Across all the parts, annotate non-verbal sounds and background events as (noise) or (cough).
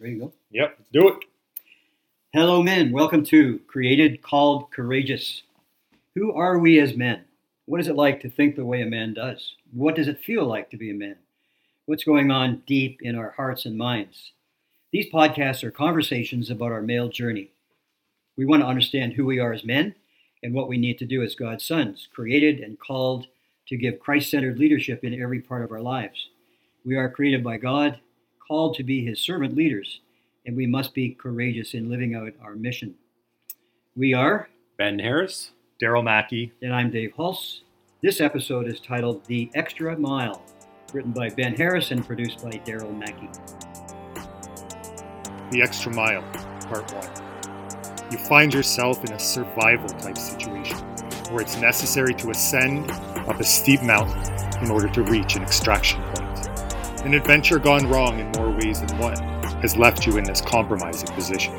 There you go. Yep, let's do it. Hello, men. Welcome to Created, Called, Courageous. Who are we as men? What is it like to think the way a man does? What does it feel like to be a man? What's going on deep in our hearts and minds? These podcasts are conversations about our male journey. We want to understand who we are as men and what we need to do as God's sons, created and called to give Christ centered leadership in every part of our lives. We are created by God, called to be his servant leaders, and we must be courageous in living out our mission. We are, Ben Harris. Darryl Mackie. and I'm Dave Halse. This episode is titled The Extra Mile, written by Ben Harris and produced by Darryl Mackie. The Extra Mile, Part 1. You find yourself in a survival type situation where it's necessary to ascend up a steep mountain in order to reach an extraction point. An adventure gone wrong in more ways than one has left you in this compromising position.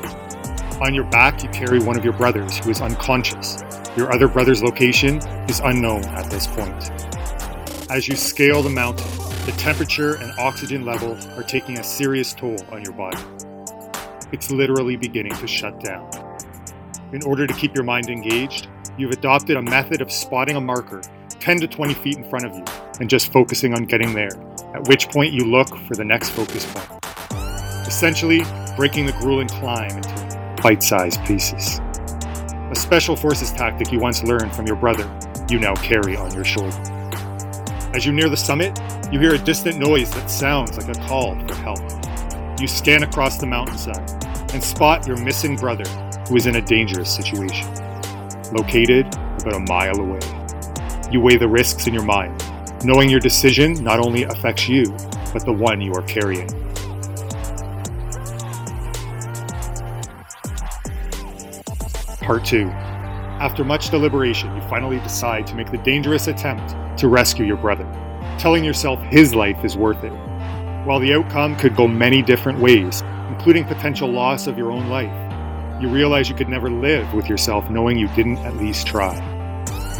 On your back, you carry one of your brothers who is unconscious. Your other brother's location is unknown at this point. As you scale the mountain, the temperature and oxygen level are taking a serious toll on your body. It's literally beginning to shut down. In order to keep your mind engaged, you've adopted a method of spotting a marker 10 to 20 feet in front of you and just focusing on getting there, at which point you look for the next focus point. Essentially, breaking the grueling climb into bite sized pieces. A special forces tactic you once learned from your brother, you now carry on your shoulder. As you near the summit, you hear a distant noise that sounds like a call for help. You scan across the mountainside and spot your missing brother who is in a dangerous situation. Located about a mile away. You weigh the risks in your mind, knowing your decision not only affects you, but the one you are carrying. Part 2. After much deliberation, you finally decide to make the dangerous attempt to rescue your brother, telling yourself his life is worth it. While the outcome could go many different ways, including potential loss of your own life, you realize you could never live with yourself knowing you didn't at least try.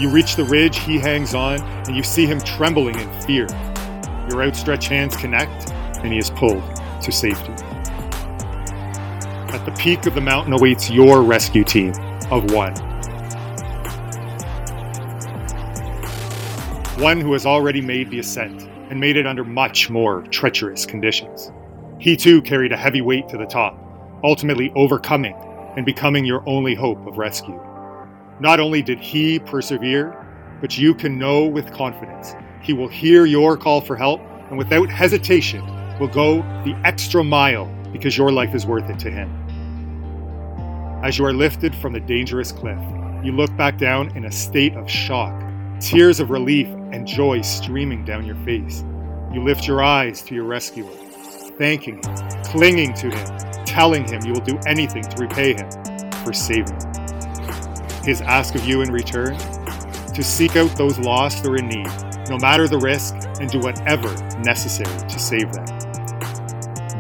You reach the ridge he hangs on, and you see him trembling in fear. Your outstretched hands connect, and he is pulled to safety. At the peak of the mountain awaits your rescue team of one. One who has already made the ascent and made it under much more treacherous conditions. He too carried a heavy weight to the top, ultimately overcoming and becoming your only hope of rescue. Not only did he persevere, but you can know with confidence he will hear your call for help and without hesitation will go the extra mile because your life is worth it to him. As you are lifted from the dangerous cliff, you look back down in a state of shock, tears of relief and joy streaming down your face. You lift your eyes to your rescuer, thanking him, clinging to him, telling him you will do anything to repay him for saving him. His ask of you in return to seek out those lost or in need, no matter the risk, and do whatever necessary to save them.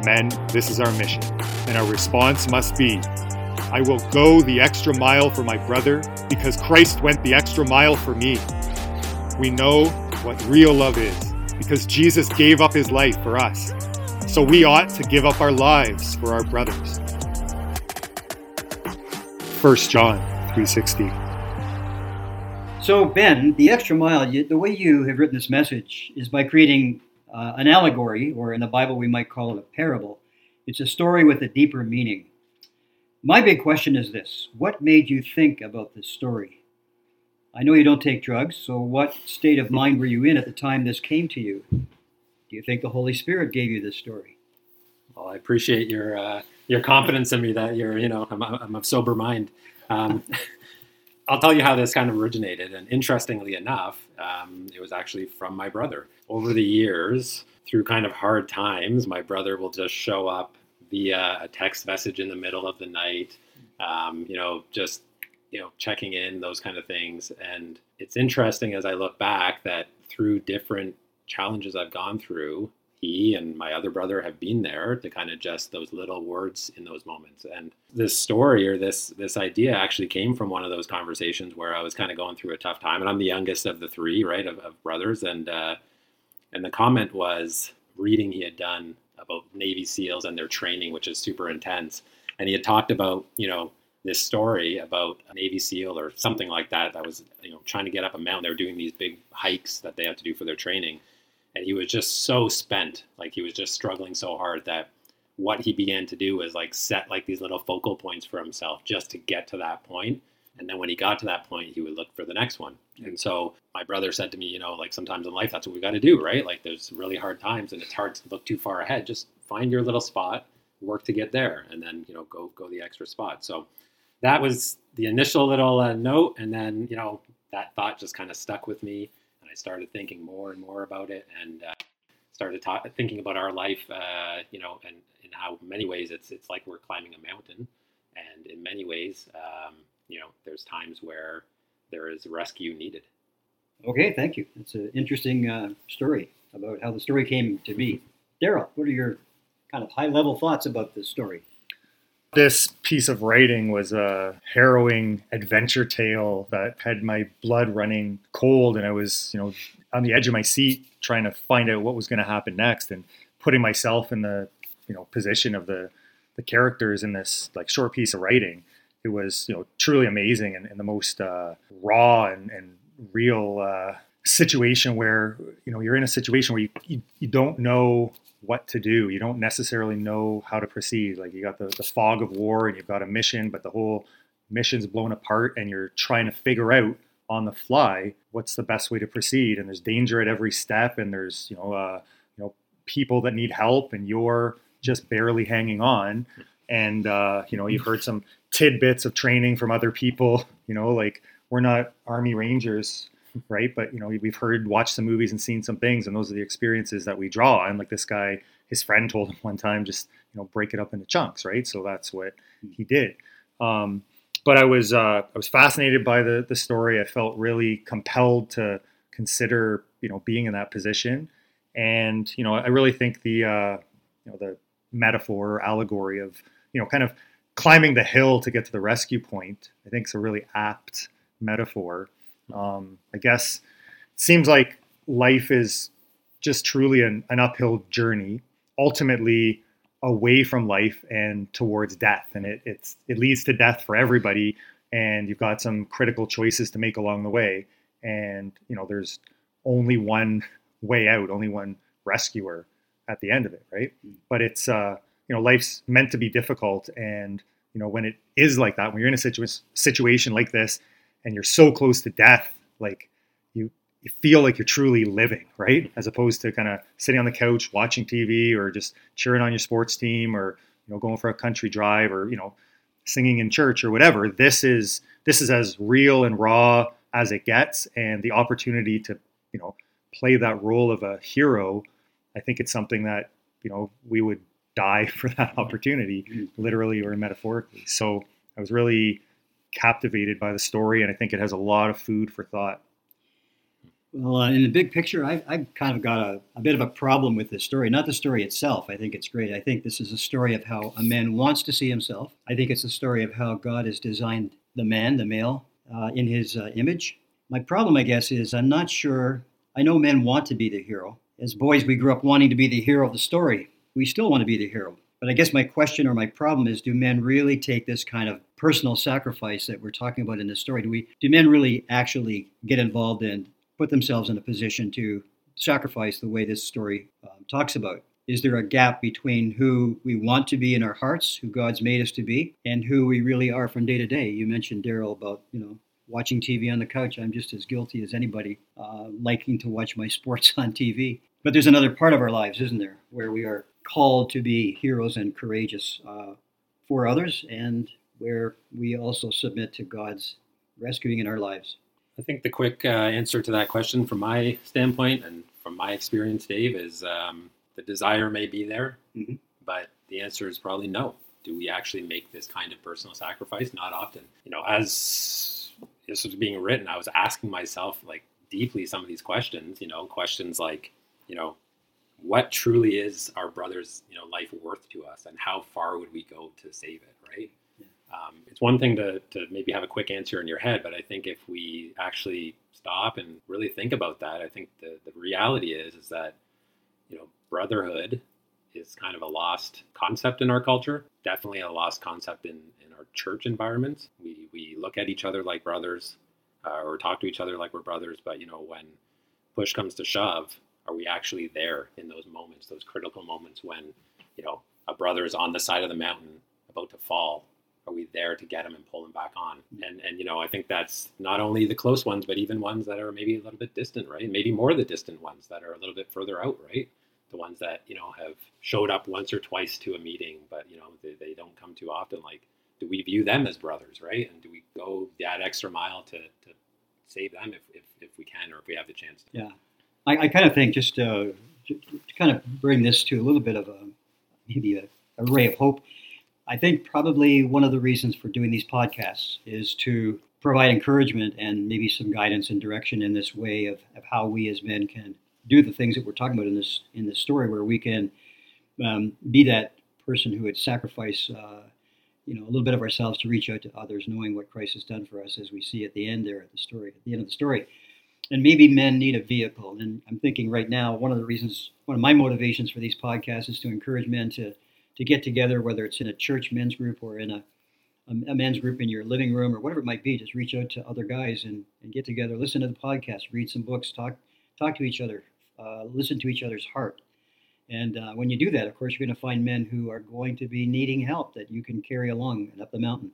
Men, this is our mission, and our response must be I will go the extra mile for my brother because Christ went the extra mile for me. We know what real love is because Jesus gave up his life for us. So we ought to give up our lives for our brothers. 1 John 3:16. So, Ben, the extra mile, you, the way you have written this message is by creating uh, an allegory, or in the Bible we might call it a parable. It's a story with a deeper meaning. My big question is this What made you think about this story? I know you don't take drugs, so what state of mind were you in at the time this came to you? Do you think the Holy Spirit gave you this story? Well, I appreciate your uh, your confidence in me that you're, you know, I'm, I'm of sober mind. Um, (laughs) I'll tell you how this kind of originated. And interestingly enough, um, it was actually from my brother. Over the years, through kind of hard times, my brother will just show up via a text message in the middle of the night, um, you know, just, you know, checking in, those kind of things. And it's interesting as I look back that through different challenges I've gone through, he and my other brother have been there to kind of just those little words in those moments. And this story or this this idea actually came from one of those conversations where I was kind of going through a tough time, and I'm the youngest of the three, right, of, of brothers. And uh, and the comment was reading he had done about Navy SEALs and their training, which is super intense. And he had talked about, you know, this story about a Navy SEAL or something like that that was, you know, trying to get up a mountain. They were doing these big hikes that they had to do for their training. And he was just so spent. Like he was just struggling so hard that what he began to do was like set like these little focal points for himself just to get to that point and then when he got to that point, he would look for the next one. And so my brother said to me, you know, like sometimes in life, that's what we got to do, right? Like there's really hard times and it's hard to look too far ahead. Just find your little spot, work to get there, and then, you know, go, go the extra spot. So that was the initial little uh, note. And then, you know, that thought just kind of stuck with me. I started thinking more and more about it and uh, started ta- thinking about our life, uh, you know, and in how many ways it's, it's like we're climbing a mountain. And in many ways, um, you know, there's times where there is rescue needed. Okay, thank you. It's an interesting uh, story about how the story came to be. Darryl, what are your kind of high level thoughts about this story? This piece of writing was a harrowing adventure tale that had my blood running cold, and I was, you know, on the edge of my seat trying to find out what was going to happen next, and putting myself in the, you know, position of the the characters in this like short piece of writing. It was you know truly amazing and, and the most uh, raw and, and real uh, situation where you know you're in a situation where you, you, you don't know what to do. You don't necessarily know how to proceed. Like you got the, the fog of war and you've got a mission but the whole mission's blown apart and you're trying to figure out on the fly what's the best way to proceed. And there's danger at every step and there's you know uh, you know people that need help and you're just barely hanging on. And uh, you know you've heard some tidbits of training from other people. (laughs) You know, like we're not Army Rangers, right? But you know, we've heard, watched some movies, and seen some things, and those are the experiences that we draw. And like this guy, his friend told him (laughs) one time, just you know, break it up into chunks, right? So that's what he did. Um, but I was uh, I was fascinated by the the story. I felt really compelled to consider you know being in that position, and you know I really think the uh, you know the metaphor or allegory of you know kind of climbing the hill to get to the rescue point, I think is a really apt metaphor. Um, I guess it seems like life is just truly an, an uphill journey, ultimately away from life and towards death. And it, it's, it leads to death for everybody. And you've got some critical choices to make along the way. And, you know, there's only one way out, only one rescuer at the end of it, right? Hmm. But it's, uh, you know life's meant to be difficult and you know when it is like that when you're in a situa- situation like this and you're so close to death like you you feel like you're truly living right as opposed to kind of sitting on the couch watching tv or just cheering on your sports team or you know going for a country drive or you know singing in church or whatever this is this is as real and raw as it gets and the opportunity to you know play that role of a hero i think it's something that you know we would die (laughs) for that opportunity, mm-hmm. literally or metaphorically. So I was really captivated by the story, and I think it has a lot of food for thought. Well, uh, in the big picture, I, have kind of got a, a, bit of a problem with this story. Not the story itself. I think it's great. I think this is a story of how a man wants to see himself. I think it's a story of how God has designed the man, the male, uh, in his uh, image. My problem, I guess, is I'm not sure. I know men want to be the hero. As boys, we grew up wanting to be the hero of the story we still want to be the hero. But I guess my question or my problem is do men really take this kind of personal sacrifice that we're talking about in this story? Do we do men really actually get involved and put themselves in a position to sacrifice the way this story um, talks about? Is there a gap between who we want to be in our hearts, who God's made us to be, and who we really are from day to day? You mentioned Darryl about you know watching TV on the couch. I'm just as guilty as anybody, uh, liking to watch my (laughs) sports on TV. But there's another part of our lives, isn't there, where we are called to be heroes and courageous uh, for others, and where we also submit to God's rescuing in our lives. I think the quick uh, answer to that question, from my standpoint and from my experience, Dave, is um, the desire may be there, mm-hmm. but the answer is probably no. Do we actually make this kind of personal sacrifice? Not often. You know, as this was being written, I was asking myself like deeply some of these questions. You know, questions like, you know, what truly is our brother's you know life worth to us and how far would we go to save it right yeah. um, it's one thing to, to maybe have a quick answer in your head but i think if we actually stop and really think about that i think the, the reality is is that you know brotherhood is kind of a lost concept in our culture. Definitely a lost concept in, in our church environments. We, we look at each other like brothers uh, or talk to each other like we're brothers, but you know, when push comes to shove, are we actually there in those moments, those critical moments when, you know, a brother is on the side of the mountain about to fall? Are we there to get him and pull him back on? And and you know, I think that's not only the close ones, but even ones that are maybe a little bit distant, right? Maybe more the distant ones that are a little bit further out, right? The ones that you know have showed up once or twice to a meeting, but you know they, they don't come too often. Like, do we view them as brothers, right? And do we go that extra mile to, to save them if, if, if we can or if we have the chance? To? Yeah, I, I kind of think just uh, to, to kind of bring this to a little bit of a maybe a, a ray of hope. I think probably one of the reasons for doing these podcasts is to provide encouragement and maybe some guidance and direction in this way of, of how we as men can do the things that we're talking about in this in this story, where we can um, be that person who would sacrifice, uh, you know, a little bit of ourselves to reach out to others, knowing what Christ has done for us, as we see at the end there at the story, at the end of the story. And maybe men need a vehicle. And I'm thinking right now, one of the reasons, one of my motivations for these podcasts is to encourage men to to get together, whether it's in a church men's group or in a, a, men's group in your living room or whatever it might be. Just reach out to other guys and, and get together, listen to the podcast, read some books, talk talk to each other, uh, listen to each other's heart. And uh, when you do that, of course, you're going to find men who are going to be needing help that you can carry along and up the mountain.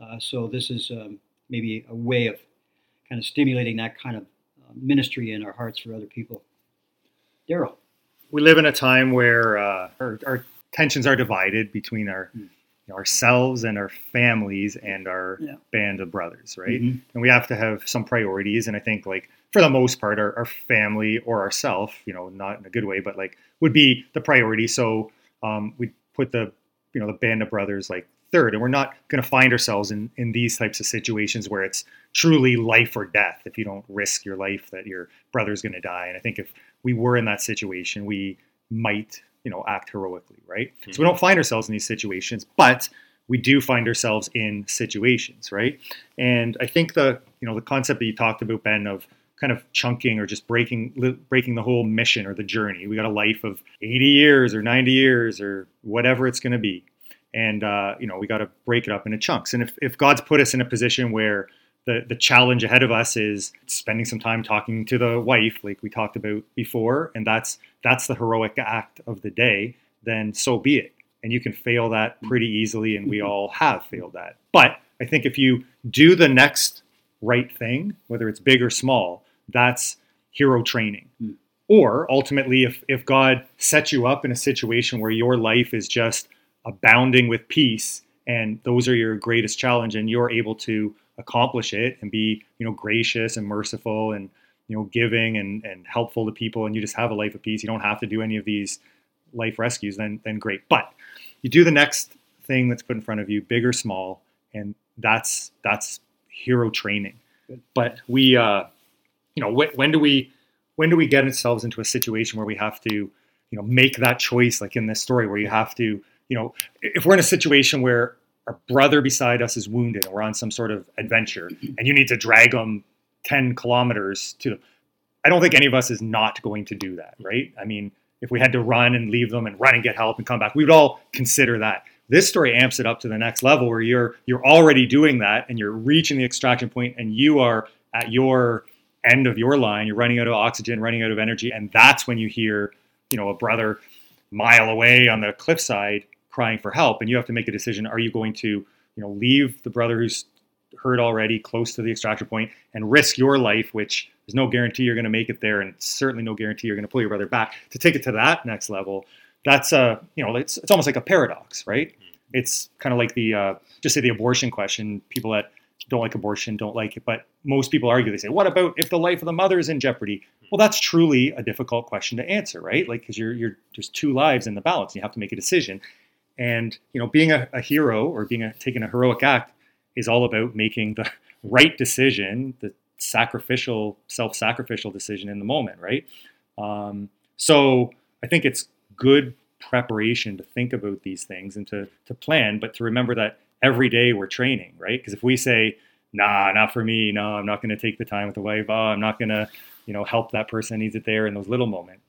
Uh, so this is um, maybe a way of kind of stimulating that kind of ministry in our hearts for other people. Darryl. We live in a time where uh, our, our tensions are divided between our mm. ourselves and our families and our yeah. band of brothers, right? Mm-hmm. And we have to have some priorities. And I think like for the most part, our, our family or ourself, you know, not in a good way, but like would be the priority. So um, we put the you know the band of brothers like third, and we're not going to find ourselves in in these types of situations where it's truly life or death. If you don't risk your life, that your brother's going to die. And I think if we were in that situation, we might you know act heroically right mm-hmm. so we don't find ourselves in these situations but we do find ourselves in situations right and i think the you know the concept that you talked about ben of kind of chunking or just breaking breaking the whole mission or the journey we got a life of 80 years or 90 years or whatever it's going to be and uh, you know we got to break it up into chunks and if, if god's put us in a position where the, the challenge ahead of us is spending some time talking to the wife like we talked about before and that's that's the heroic act of the day then so be it and you can fail that pretty easily and we mm-hmm. all have failed that but i think if you do the next right thing whether it's big or small that's hero training mm. or ultimately if if god sets you up in a situation where your life is just abounding with peace and those are your greatest challenge and you're able to accomplish it and be you know gracious and merciful and you know giving and, and helpful to people and you just have a life of peace. You don't have to do any of these life rescues then then great. But you do the next thing that's put in front of you big or small and that's that's hero training. But we uh you know when, when do we when do we get ourselves into a situation where we have to you know make that choice like in this story where you have to you know if we're in a situation where our brother beside us is wounded and we're on some sort of adventure (clears throat) and you need to drag them 10 kilometers to I don't think any of us is not going to do that, right? I mean, if we had to run and leave them and run and get help and come back, we would all consider that. This story amps it up to the next level where you're you're already doing that and you're reaching the extraction point and you are at your end of your line, you're running out of oxygen, running out of energy, and that's when you hear, you know, a brother mile away on the cliffside crying for help, and you have to make a decision: Are you going to, you know, leave the brother who's hurt already, close to the extraction point, and risk your life, which there's no guarantee you're going to make it there, and certainly no guarantee you're going to pull your brother back. To take it to that next level, that's a, you know, it's it's almost like a paradox, right? Mm-hmm. It's kind of like the uh, just say the abortion question. People that don't like abortion don't like it, but most people argue. They say, "What about if the life of the mother is in jeopardy?" Well, that's truly a difficult question to answer, right? Like because you're you're there's two lives in the balance, and you have to make a decision. And you know, being a, a hero or being a, taking a heroic act is all about making the (laughs) right decision, the sacrificial, self-sacrificial decision in the moment, right? Um, so I think it's good preparation to think about these things and to to plan, but to remember that every day we're training, right? Because if we say, "Nah, not for me. No, I'm not going to take the time with the wife. Oh, I'm not going to, you know, help that person needs it there in those little moments."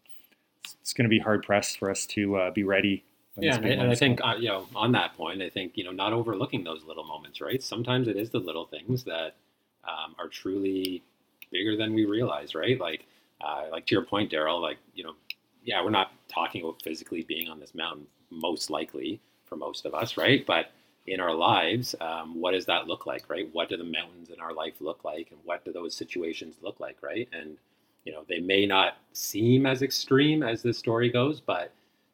it's going to be hard pressed for us to uh, be ready. Yeah, and, I- and I think uh, you know on that point, I think you know not overlooking those little moments, right? Sometimes it is the little things that um, are truly bigger than we realize, right? Like, uh, like to your point, Darryl. Like, you know, yeah, we're not talking about physically being on this mountain, most likely for most of us, right? But in our lives, um, what does that look like, right? What do the mountains in our life look like, and what do those situations look like, right? And you know, they may not seem as extreme as this story goes, but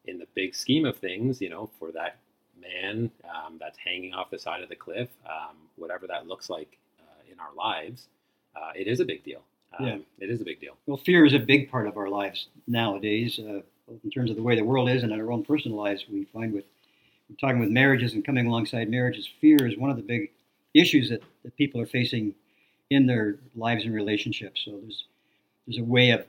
in the big scheme of things, you know, for that man um, that's hanging off the side of the cliff, um, whatever that looks like uh, in our lives, uh, it is a big deal. Um, Yeah. It is a big deal. Well, fear is a big part of our lives nowadays, uh, both in terms of the way the world is and in our own personal lives. We find with we're talking with marriages and coming alongside marriages, fear is one of the big issues that, that people are facing in their lives and relationships. So there's there's a way of,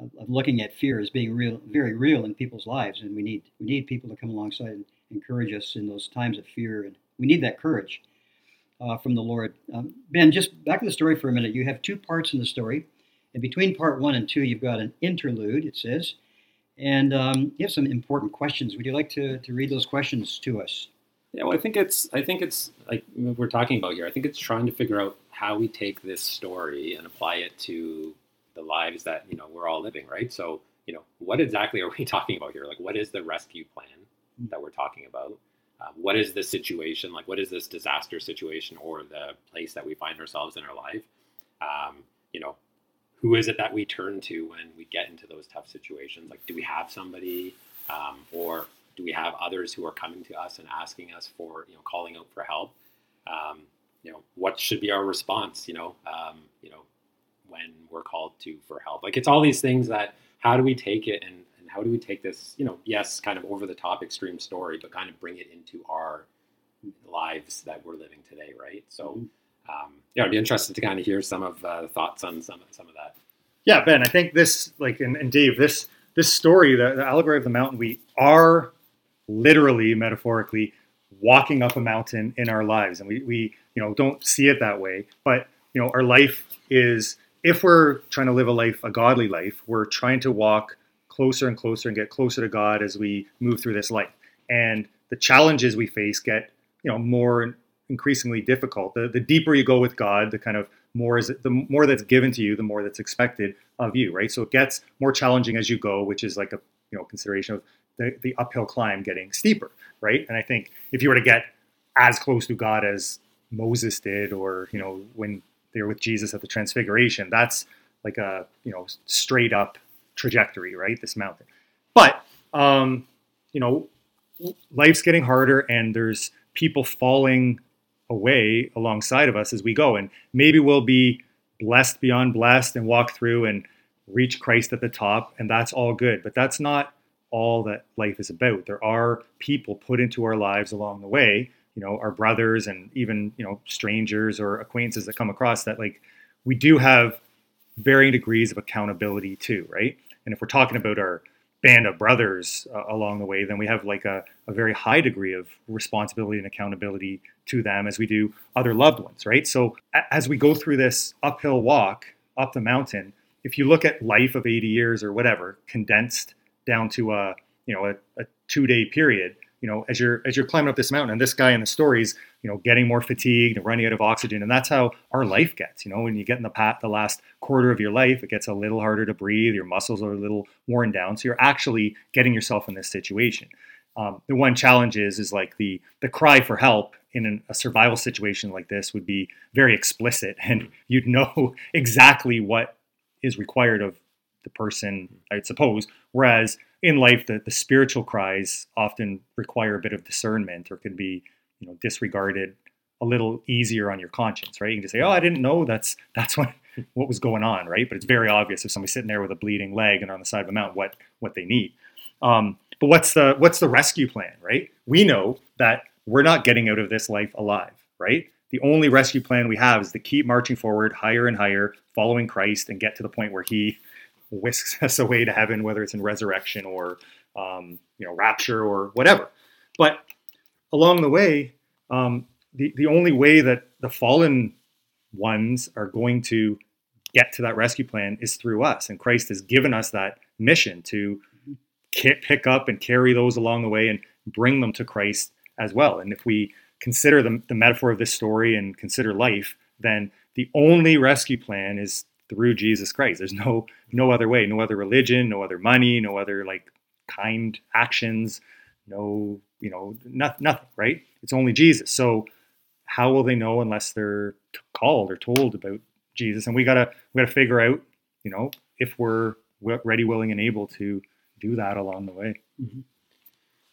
of, looking at fear as being real, very real in people's lives, and we need we need people to come alongside and encourage us in those times of fear, and we need that courage uh, from the Lord. Um, ben, just back to the story for a minute. You have two parts in the story. And between part one and two, you've got an interlude, it says. And um, you have some important questions. Would you like to, to read those questions to us? Yeah, well, I think it's I think it's like we're talking about here. I think it's trying to figure out how we take this story and apply it to the lives that you know we're all living, right? So, you know, what exactly (laughs) are we talking about here? Like, what is the rescue plan that we're talking about? Um, what is the situation? Like, what is this disaster situation or the place that we find ourselves in our life? Um, you know, who is it that we turn to when we get into those tough situations? Like, do we have somebody, um, or do we have others who are coming to us and asking us for, you know, calling out for help? Um, you know, what should be our response? You know, um, you know, when we're called to for help. Like, it's all these things that how do we take it and and how do we take this? You know, yes, kind of over the top extreme story, but kind of bring it into our lives that we're living today, right? So. Um, yeah, I'd be interested to kind of hear some of uh, the thoughts on some some of that. Yeah, Ben, I think this, like, and, and Dave, this this story, the, the allegory of the mountain, we are literally, metaphorically, walking up a mountain in our lives, and we, we, you know, don't see it that way. But you know, our life is, if we're trying to live a life, a godly life, we're trying to walk closer and closer and get closer to God as we move through this life. And the challenges we face get, you know, more increasingly difficult. The, the deeper you go with God, the kind of more is the more that's given to you, the more that's expected of you, right? So it gets more challenging as you go, which is like a you know consideration of the, the uphill climb getting steeper, right? And I think if you were to get as close to God as Moses did, or you know when they were with Jesus at the Transfiguration, that's like a you know straight up trajectory, right? This mountain, but um, you know life's getting harder, and there's people falling away alongside of us as we go. And maybe we'll be blessed beyond blessed and walk through and reach Christ at the top, and that's all good. But that's not all that life is about. There are people put into our lives along the way, you know, our brothers and even, you know, strangers or acquaintances that come across that like we do have varying degrees of accountability too, right? And if we're talking about our band of brothers uh, along the way, then we have like a, a very high degree of responsibility and accountability to them as we do other loved ones, right? So a- as we go through this uphill walk up the mountain, if you look at life of 80 years or whatever, condensed down to a you know a, a two day period, you know, as you're as you're climbing up this mountain, and this guy in the stories, you know, getting more fatigued and running out of oxygen, and that's how our life gets. You know, when you get in the pat the last quarter of your life, it gets a little harder to breathe. Your muscles are a little worn down, so you're actually getting yourself in this situation. Um, the one challenge is is like the the cry for help in an, a survival situation like this would be very explicit, (laughs) and you'd know (laughs) exactly what is required of the person, I suppose. Whereas in life, the, the spiritual cries often require a bit of discernment or can be, you know, disregarded a little easier on your conscience, right? You can just say, "Oh, I didn't know that's that's what what was going on," right? But it's very obvious if somebody's sitting there with a bleeding leg and on the side of a mountain, what what they need. Um, but what's the what's the rescue plan, right? We know that we're not getting out of this life alive, right? The only rescue plan we have is to keep marching forward, higher and higher, following Christ, and get to the point where He whisks (laughs) us away to heaven, whether it's in resurrection or um, you know rapture or whatever. But along the way, um, the the only way that the fallen ones are going to get to that rescue plan is through us, and Christ has given us that mission to pick up and carry those along the way and bring them to Christ as well. And if we consider the, the metaphor of this story and consider life, then the only rescue plan is through Jesus Christ. There's no no other way, no other religion, no other money, no other like kind actions, no you know nothing, nothing right? It's only Jesus. So how will they know unless they're called or told about Jesus? And we gotta we gotta figure out you know if we're ready, willing, and able to do that along the way. Mm-hmm.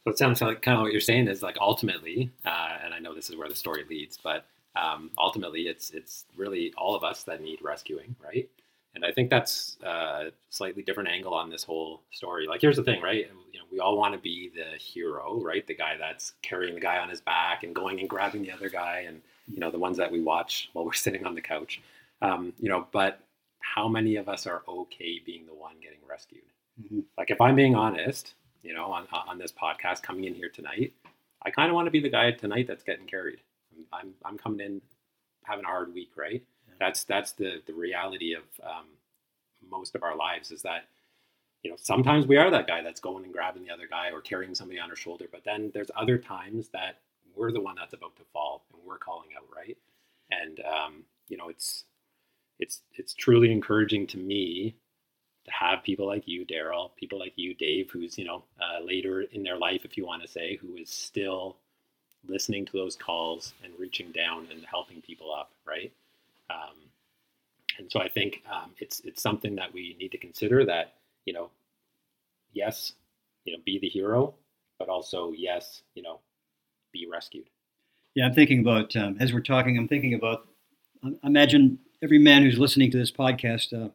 So it sounds like kind of what you're saying is like ultimately, uh, and I know this is where the story leads, but um, ultimately it's it's really all of us that need rescuing, right? And I think that's a slightly different angle on this whole story. Like, here's the thing, right? You know, we all want to be the hero, right? The guy that's carrying the guy on his back and going and grabbing the other guy, and you know, the ones that we watch while we're (laughs) sitting on the couch. Um, you know, but how many of us are okay being the one getting rescued? Mm-hmm. Like, if I'm being honest, you know, on on this podcast coming in here tonight, I kind of want to be the guy tonight that's getting carried. I'm I'm coming in having a hard week, right? That's that's the the reality of um, most of our lives is that you know sometimes we are that guy that's going and grabbing the other guy or carrying somebody on our shoulder, but then there's other times that we're the one that's about to fall and we're calling out, right? And um, you know it's it's it's truly encouraging to me to have people like you, Darryl, people like you, Dave, who's you know uh, later in their life, if you want to say, who is still listening to those calls and reaching down and helping people up, right? Um, and so I think um, it's it's something that we need to consider that you know, yes, you know, be the hero, but also yes, you know, be rescued. Yeah, I'm thinking about um, as we're talking. I'm thinking about. Imagine every man who's listening to this podcast. Uh,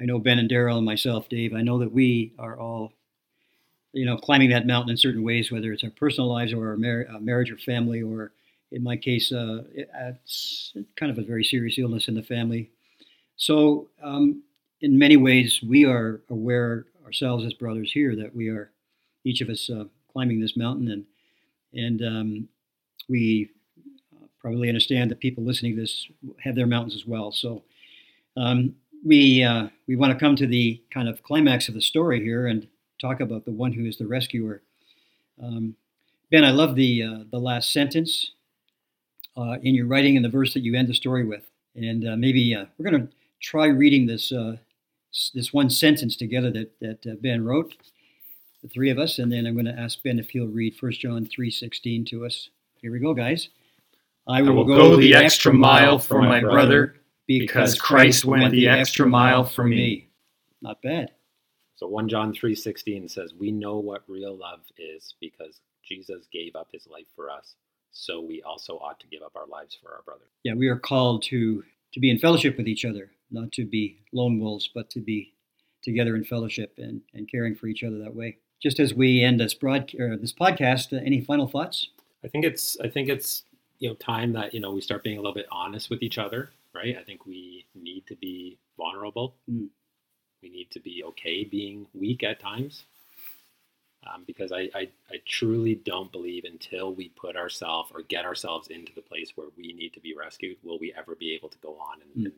I know Ben and Darryl and myself, Dave. I know that we are all, you know, climbing that mountain in certain ways, whether it's our personal lives or our mar- uh, marriage or family or in my case, uh, it's kind of a very serious illness in the family. So, um, in many ways, we are aware ourselves as brothers here that we are each of us uh, climbing this mountain, and and um, we uh, probably understand that people listening to this have their mountains as well. So, um, we uh, we want to come to the kind of climax of the story here and talk about the one who is the rescuer. Um, ben, I love the uh, the last sentence uh, in your writing and the verse that you end the story with. And uh, maybe uh, we're going to try reading this uh, this one sentence together that that uh, Ben wrote, the three of us, and then I'm going to ask Ben if he'll read 1 John 3:16 to us. Here we go, guys. I will, I will go, go, the extra mile for my brother because Christ went the extra mile for me. Not bad. So 1 John 3:16 says, "We know what real love is because Jesus gave up his life for us." so we also ought to give up our lives for our brother. Yeah, we are called to to be in fellowship with each other, not to be lone wolves, but to be together in fellowship and, and caring for each other that way. Just as we end this broad this podcast, uh, any final thoughts? I think it's I think it's you know time that you know we start being a little bit honest with each other, right? I think we need to be vulnerable. Mm. We need to be okay being weak at times um, because I, I, I, truly don't believe until we put ourselves or get ourselves into the place where we need to be rescued, will we ever be able to go on and, mm. and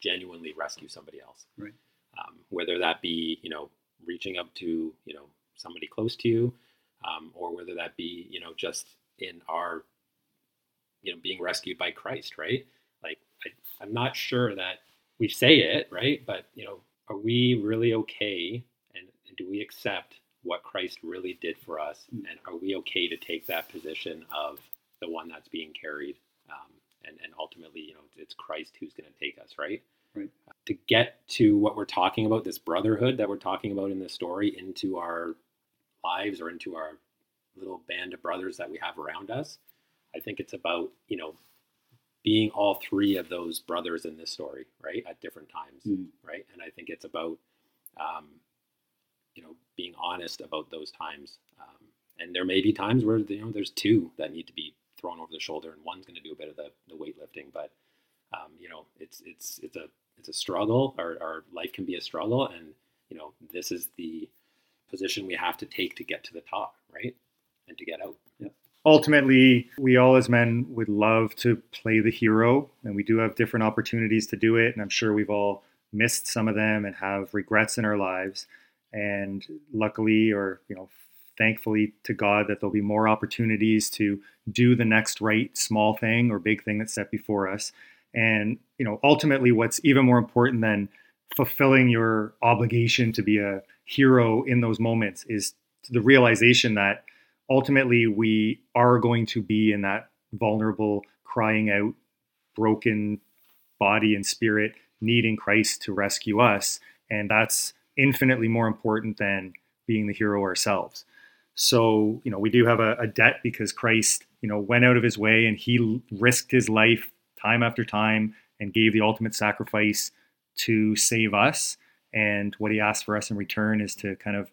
genuinely rescue somebody else. Right. Um, whether that be, you know, reaching up to, you know, somebody close to you, um, or whether that be, you know, just in our, you know, being rescued by Christ, right? Like, I, I'm not sure that we say it, right? But, you know, are we really okay and, and do we accept what Christ really did for us, mm. and are we okay to take that position of the one that's being carried? Um, and, and ultimately, you know, it's Christ who's going to take us, right? Right. Uh, to get to what we're talking about, this brotherhood that we're talking about in this story, into our lives or into our little band of brothers that we have around us, I think it's about you know being all three of those brothers in this story, right, at different times, mm. right? And I think it's about um, you know being honest about those times. Um, and there may be times where you know there's two that need to be thrown over the shoulder, and one's going to do a bit of the, the weightlifting. But um, you know, it's it's it's a it's a struggle. Our, our life can be a struggle, and you know, this is the position we have to take to get to the top, right, and to get out. Yeah. Ultimately, we all as men would love to play the hero, and we do have different opportunities to do it. And I'm sure we've all missed some of them and have regrets in our lives. and luckily, or you know, thankfully to God, that there'll be more opportunities to do the next right small thing or big thing that's set before us. And you know, ultimately, what's even more important than fulfilling your obligation to be a hero in those moments is the realization that ultimately we are going to be in that vulnerable, crying out, broken body and spirit, needing Christ to rescue us. And that's infinitely more important than being the hero ourselves. So, you know, we do have a, a debt because Christ, you know, went out of his way and he risked his life time after time and gave the ultimate sacrifice to save us. And what he asks for us in return is to kind of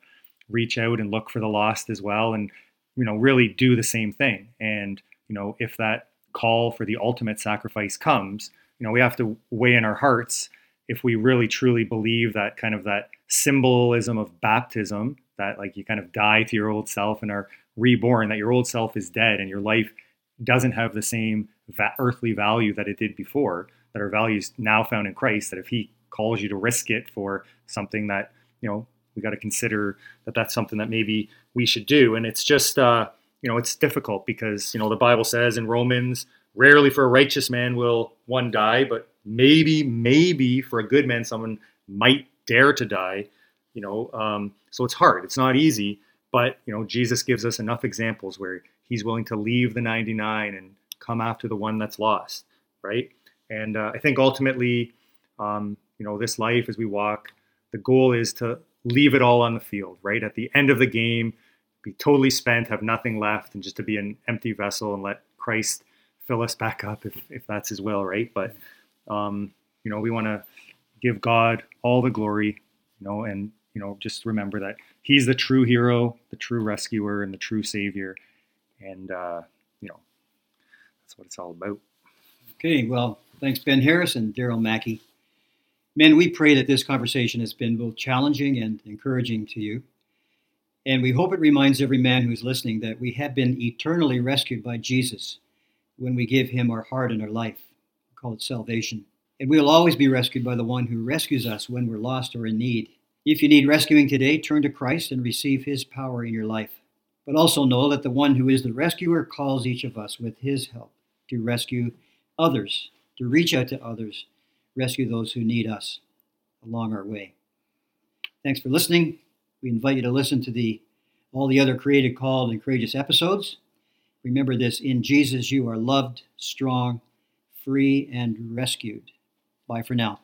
reach out and look for the lost as well and, you know, really do the same thing. And, you know, if that call for the ultimate sacrifice comes, you know, we have to weigh in our hearts if we really truly believe that kind of that symbolism of baptism, that like you kind of die to your old self and are reborn, that your old self is dead and your life doesn't have the same va- earthly value that it did before, that our values now found in Christ, that if He calls you to risk it for something that, you know, we got to consider that that's something that maybe we should do. And it's just, uh, you know, it's difficult because, you know, the Bible says in Romans, rarely for a righteous man will one die, but maybe, maybe for a good man, someone might dare to die. You know, um, so it's hard. It's not easy, but you know, Jesus gives us enough examples where he's willing to leave the 99 and come after the one that's lost, right? And uh, I think ultimately, um, you know, this life as we walk, the goal is to leave it all on the field, right? At the end of the game, be totally spent, have nothing left, and just to be an empty vessel and let Christ fill us back up if, if that's his will, right? But, um, you know, we want to give God all the glory, you know, and, you know, just remember that he's the true hero, the true rescuer, and the true savior. And, uh, you know, that's what it's all about. Okay, well, thanks, Ben Harris and Darryl Mackie. Men, we pray that this conversation has been both challenging and encouraging to you. And we hope it reminds every man who is listening that we have been eternally rescued by Jesus when we give him our heart and our life. We call it salvation. And we'll always be rescued by the one who rescues us when we're lost or in need. If you need rescuing today, turn to Christ and receive his power in your life. But also know that the one who is the rescuer calls each of us with his help to rescue others, to reach out to others, rescue those who need us along our way. Thanks for listening. We invite you to listen to the all the other created, called, and courageous episodes. Remember this in Jesus, you are loved, strong, free, and rescued. Bye for now.